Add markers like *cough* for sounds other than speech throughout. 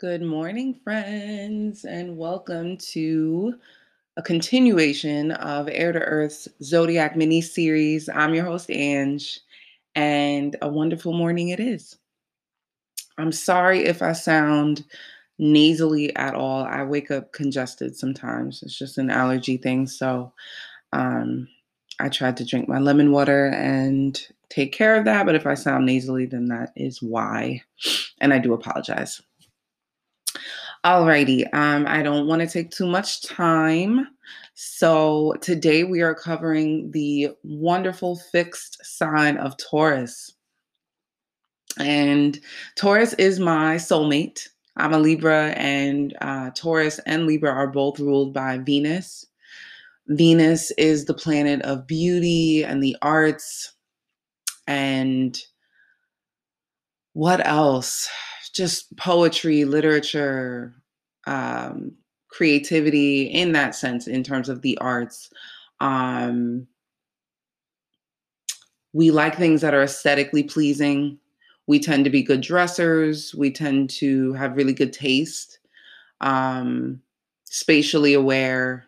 Good morning, friends, and welcome to a continuation of Air to Earth's Zodiac mini series. I'm your host, Ange, and a wonderful morning it is. I'm sorry if I sound nasally at all. I wake up congested sometimes, it's just an allergy thing. So, um, I tried to drink my lemon water and take care of that. But if I sound nasally, then that is why. And I do apologize. Alrighty, um, I don't want to take too much time. So today we are covering the wonderful fixed sign of Taurus. And Taurus is my soulmate. I'm a Libra, and uh, Taurus and Libra are both ruled by Venus. Venus is the planet of beauty and the arts. And what else? Just poetry, literature, um, creativity in that sense, in terms of the arts. Um, we like things that are aesthetically pleasing. We tend to be good dressers. We tend to have really good taste, um, spatially aware,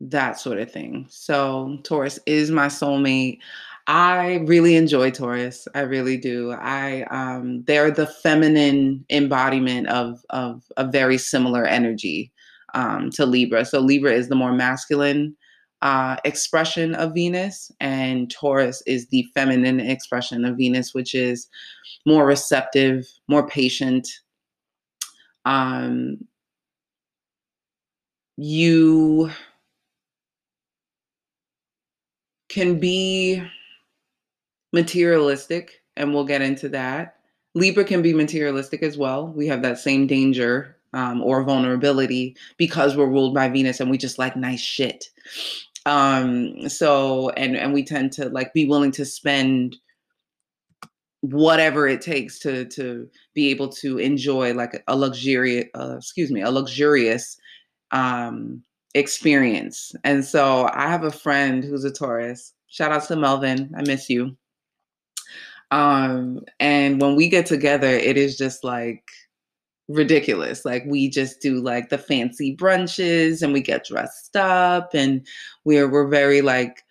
that sort of thing. So, Taurus is my soulmate. I really enjoy Taurus. I really do. I um they're the feminine embodiment of of a very similar energy um to Libra. So Libra is the more masculine uh expression of Venus and Taurus is the feminine expression of Venus which is more receptive, more patient. Um you can be materialistic, and we'll get into that. Libra can be materialistic as well. We have that same danger um, or vulnerability because we're ruled by Venus and we just like nice shit. Um, so and and we tend to like be willing to spend whatever it takes to to be able to enjoy like a luxurious uh, excuse me a luxurious um experience and so i have a friend who's a taurus shout out to melvin i miss you um, and when we get together, it is just like ridiculous. Like we just do like the fancy brunches and we get dressed up and we're we're very like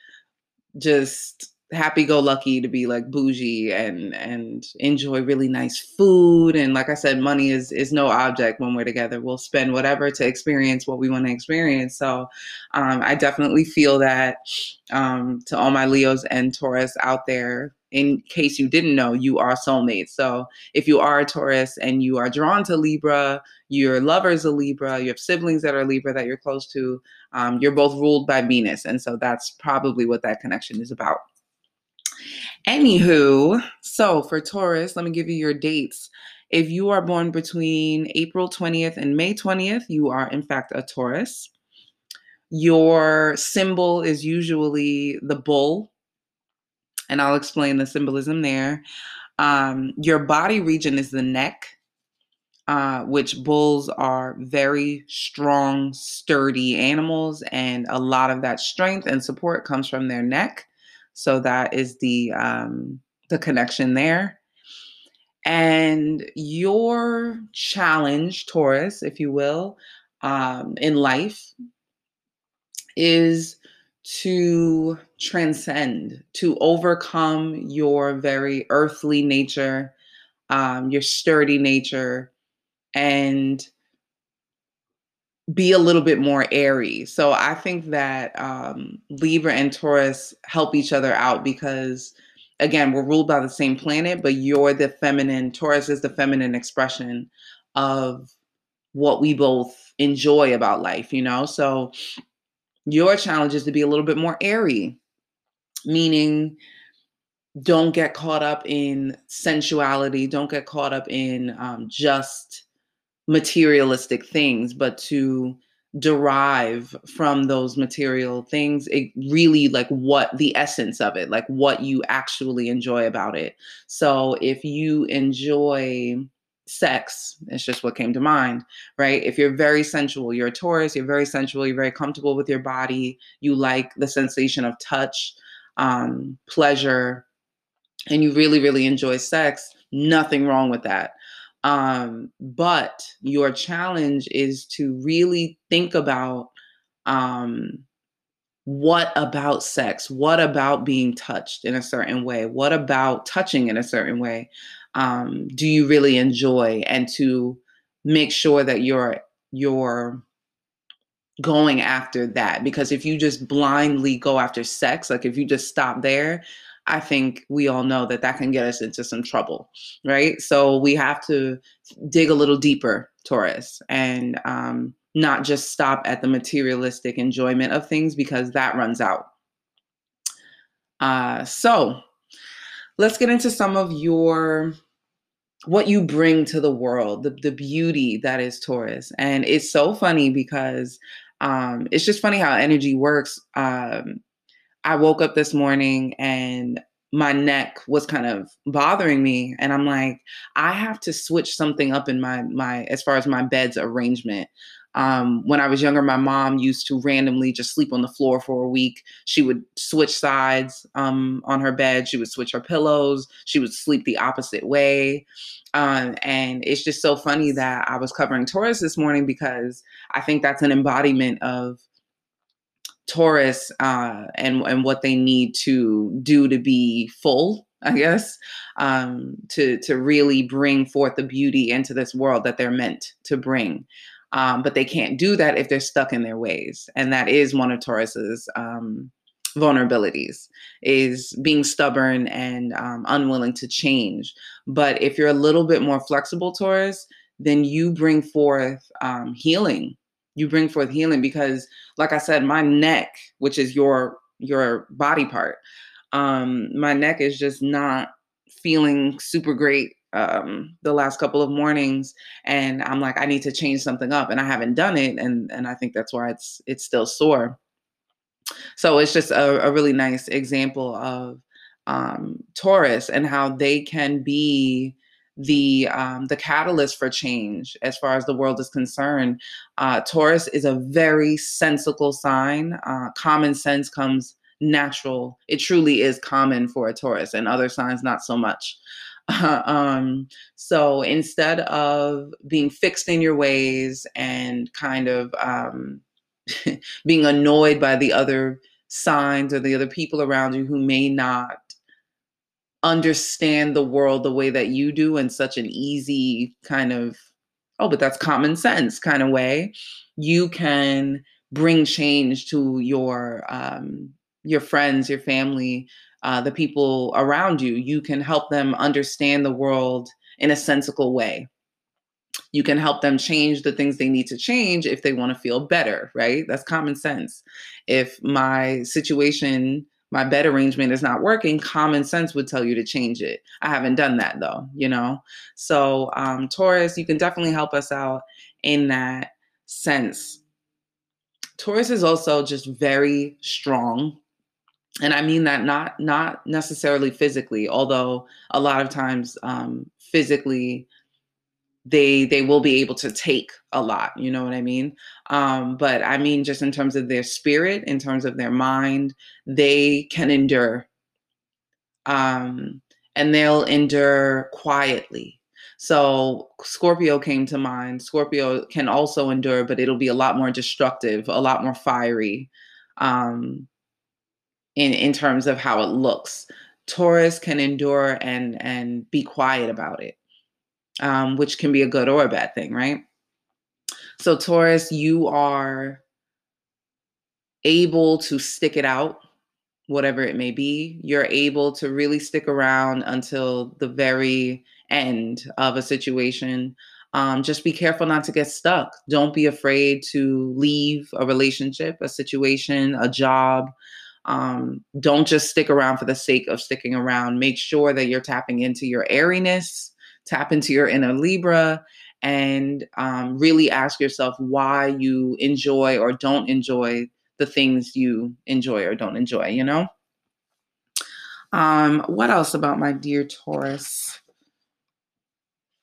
just happy go lucky to be like bougie and and enjoy really nice food and like i said money is is no object when we're together we'll spend whatever to experience what we want to experience so um, i definitely feel that um, to all my leos and taurus out there in case you didn't know, you are soulmates. So if you are a Taurus and you are drawn to Libra, your lover's a Libra, you have siblings that are Libra that you're close to, um, you're both ruled by Venus. And so that's probably what that connection is about. Anywho, so for Taurus, let me give you your dates. If you are born between April 20th and May 20th, you are in fact a Taurus. Your symbol is usually the bull and I'll explain the symbolism there. Um, your body region is the neck, uh, which bulls are very strong, sturdy animals, and a lot of that strength and support comes from their neck. So that is the um, the connection there. And your challenge, Taurus, if you will, um, in life is to transcend, to overcome your very earthly nature, um, your sturdy nature, and be a little bit more airy. So I think that um, Libra and Taurus help each other out because, again, we're ruled by the same planet, but you're the feminine, Taurus is the feminine expression of what we both enjoy about life, you know? So your challenge is to be a little bit more airy, meaning don't get caught up in sensuality, don't get caught up in um, just materialistic things, but to derive from those material things it really like what the essence of it like what you actually enjoy about it. So if you enjoy sex. It's just what came to mind, right? If you're very sensual, you're a Taurus, you're very sensual, you're very comfortable with your body, you like the sensation of touch, um, pleasure, and you really, really enjoy sex, nothing wrong with that. Um, but your challenge is to really think about um, what about sex? What about being touched in a certain way? What about touching in a certain way? Um, do you really enjoy? And to make sure that you're you're going after that because if you just blindly go after sex like if you just stop there i think we all know that that can get us into some trouble right so we have to dig a little deeper taurus and um, not just stop at the materialistic enjoyment of things because that runs out uh, so let's get into some of your what you bring to the world, the, the beauty that is Taurus. And it's so funny because um, it's just funny how energy works. Um, I woke up this morning and my neck was kind of bothering me and i'm like i have to switch something up in my my as far as my bed's arrangement um, when i was younger my mom used to randomly just sleep on the floor for a week. She would switch sides um, on her bed. She would switch her pillows. She would sleep the opposite way. Um, and it's just so funny that I was covering Taurus this morning because I think that's an embodiment of Taurus uh, and and what they need to do to be full, I guess, um, to to really bring forth the beauty into this world that they're meant to bring. Um, but they can't do that if they're stuck in their ways, and that is one of Taurus's um, vulnerabilities is being stubborn and um, unwilling to change. But if you're a little bit more flexible taurus then you bring forth um, healing. You bring forth healing because like i said my neck which is your your body part um, my neck is just not feeling super great um, the last couple of mornings and i'm like i need to change something up and i haven't done it and and i think that's why it's it's still sore so it's just a, a really nice example of um, Taurus and how they can be the um, the catalyst for change as far as the world is concerned. Uh, Taurus is a very sensical sign. Uh, common sense comes natural. It truly is common for a Taurus, and other signs not so much. *laughs* um, so instead of being fixed in your ways and kind of um, *laughs* being annoyed by the other signs or the other people around you who may not understand the world the way that you do in such an easy kind of oh but that's common sense kind of way you can bring change to your um, your friends your family uh, the people around you you can help them understand the world in a sensical way you can help them change the things they need to change if they want to feel better, right? That's common sense. If my situation, my bed arrangement is not working, common sense would tell you to change it. I haven't done that though, you know? So, um, Taurus, you can definitely help us out in that sense. Taurus is also just very strong and i mean that not not necessarily physically although a lot of times um, physically they they will be able to take a lot you know what i mean? Um but i mean just in terms of their spirit in terms of their mind they can endure. Um and they'll endure quietly. So scorpio came to mind. Scorpio can also endure but it'll be a lot more destructive a lot more fiery. Um in in terms of how it looks taurus can endure and and be quiet about it um, which can be a good or a bad thing, right? So, Taurus, you are able to stick it out, whatever it may be. You're able to really stick around until the very end of a situation. Um, just be careful not to get stuck. Don't be afraid to leave a relationship, a situation, a job. Um, don't just stick around for the sake of sticking around. Make sure that you're tapping into your airiness tap into your inner Libra and um, really ask yourself why you enjoy or don't enjoy the things you enjoy or don't enjoy, you know? Um, what else about my dear Taurus?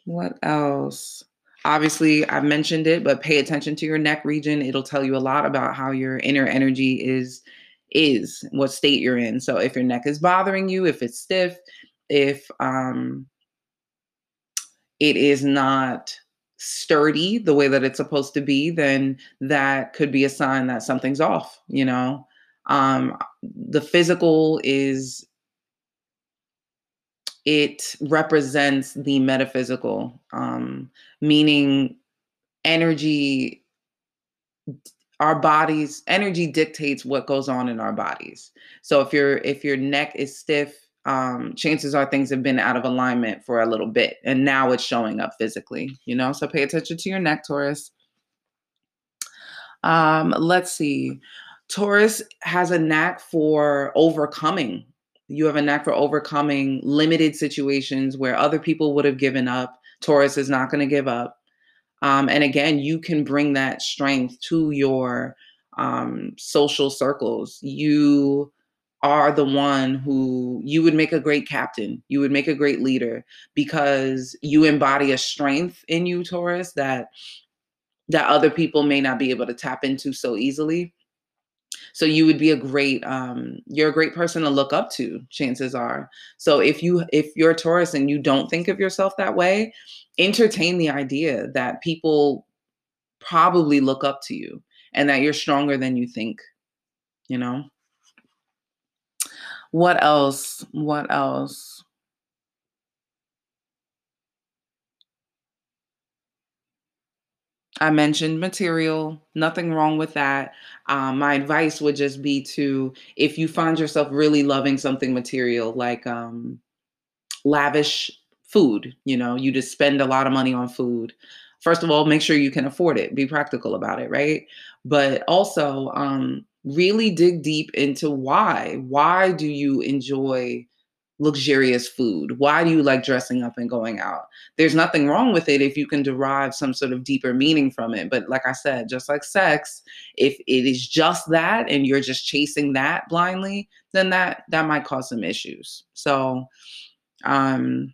What else? Obviously, I've mentioned it, but pay attention to your neck region. It'll tell you a lot about how your inner energy is is what state you're in. So if your neck is bothering you, if it's stiff, if um it is not sturdy the way that it's supposed to be, then that could be a sign that something's off, you know. Um, the physical is it represents the metaphysical, um, meaning energy our bodies energy dictates what goes on in our bodies. So if your if your neck is stiff um chances are things have been out of alignment for a little bit and now it's showing up physically you know? So pay attention to your neck taurus. Um let's see. Taurus has a knack for overcoming. You have a knack for overcoming limited situations where other people would have given up. Taurus is not going to give up um, and again, you can bring that strength to your um, social circles. You are the one who you would make a great captain. You would make a great leader because you embody a strength in you, Taurus, that that other people may not be able to tap into so easily. So you would be a great um, you're a great person to look up to, chances are. So if you if you're a Taurus and you don't think of yourself that way, entertain the idea that people probably look up to you and that you're stronger than you think, you know? What else? What else? I mentioned material, nothing wrong with that. Um, my advice would just be to, if you find yourself really loving something material, like um, lavish food, you know, you just spend a lot of money on food. First of all, make sure you can afford it, be practical about it, right? But also, um, really dig deep into why. Why do you enjoy luxurious food? Why do you like dressing up and going out? There's nothing wrong with it if you can derive some sort of deeper meaning from it. But like I said, just like sex, if it is just that and you're just chasing that blindly, then that that might cause some issues. So um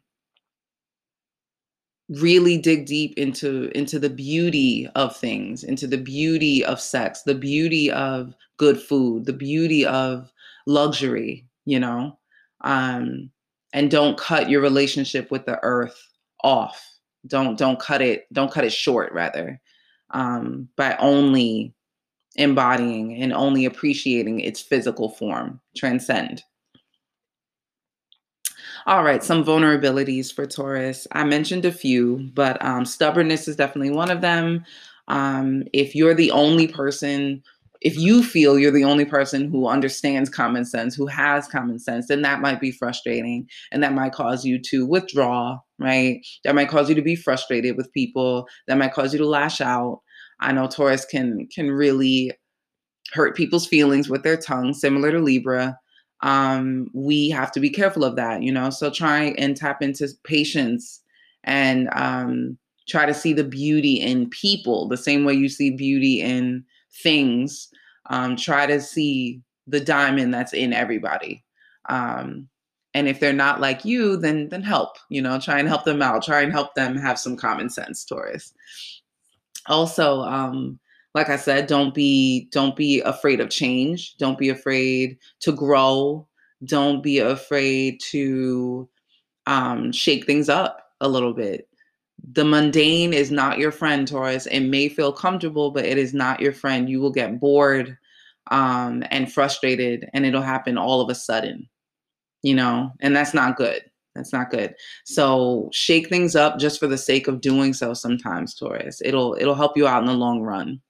really dig deep into into the beauty of things into the beauty of sex the beauty of good food the beauty of luxury you know um, and don't cut your relationship with the earth off. Don't don't cut it don't cut it short rather um, by only embodying and only appreciating its physical form. Transcend. All right, some vulnerabilities for Taurus. I mentioned a few, but um, stubbornness is definitely one of them. Um, if you're the only person if you feel you're the only person who understands common sense, who has common sense, then that might be frustrating and that might cause you to withdraw, right? That might cause you to be frustrated with people, that might cause you to lash out. I know Taurus can can really hurt people's feelings with their tongue, similar to Libra. Um, we have to be careful of that, you know. So try and tap into patience and um, try to see the beauty in people the same way you see beauty in things um, try to see the diamond that's in everybody. Um, and if they're not like you then then help you know try and help them out try and help them have some common sense taurus. Also um, like i said don't be don't be afraid of change. Don't be afraid to grow. Don't be afraid to um, shake things up a little bit the mundane is not your friend, Taurus. It may feel comfortable, but it is not your friend. You will get bored um, and frustrated, and it'll happen all of a sudden, you know, and that's not good. That's not good. So shake things up just for the sake of doing so sometimes, Taurus. It'll it'll help you out in the long run.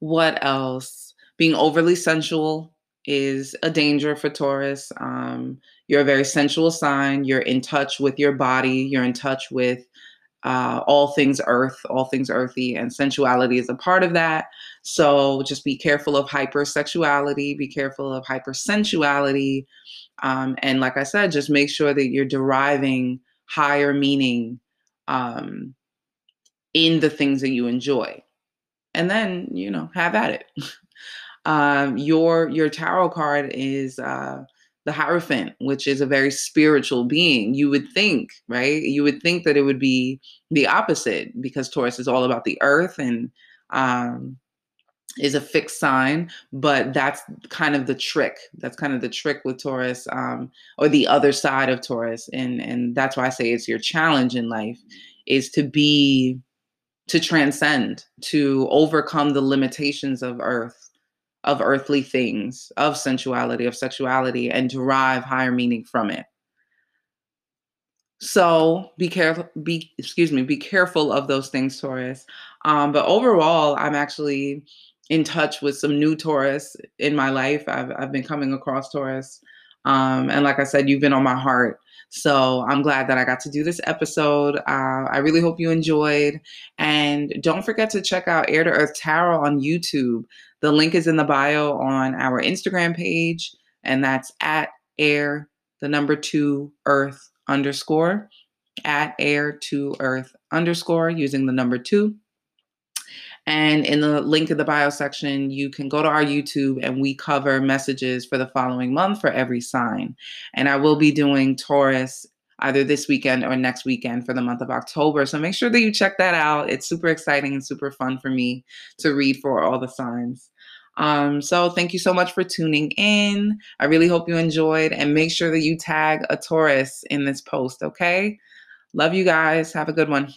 What else? Being overly sensual is a danger for Taurus. Um, you're a very sensual sign. You're in touch with your body. You're in touch with uh, all things earth, all things earthy, and sensuality is a part of that. So just be careful of hypersexuality, be careful of hypersensuality. Um, and like I said, just make sure that you're deriving higher meaning um, in the things that you enjoy. And then, you know, have at it. *laughs* um, your your tarot card is uh, the Hierophant, which is a very spiritual being. You would think, right? You would think that it would be the opposite because Taurus is all about the earth and um, is a fixed sign, but that's kind of the trick. That's kind of the trick with Taurus, um, or the other side of Taurus, and and that's why I say it's your challenge in life is to be to transcend, to overcome the limitations of Earth, of earthly things, of sensuality, of sexuality, and derive higher meaning from it. So be careful. Be excuse me. Be careful of those things, Taurus. Um, but overall, I'm actually in touch with some new Taurus in my life. I've, I've been coming across Taurus. Um, and like I said, you've been on my heart. So I'm glad that I got to do this episode. Uh, I really hope you enjoyed. And don't forget to check out Air to Earth Tarot on YouTube. The link is in the bio on our Instagram page, and that's at air, the number two earth underscore, at air to earth underscore, using the number two. And in the link in the bio section, you can go to our YouTube and we cover messages for the following month for every sign. And I will be doing Taurus either this weekend or next weekend for the month of October. So make sure that you check that out. It's super exciting and super fun for me to read for all the signs. Um, so thank you so much for tuning in. I really hope you enjoyed and make sure that you tag a Taurus in this post, okay? Love you guys. Have a good one.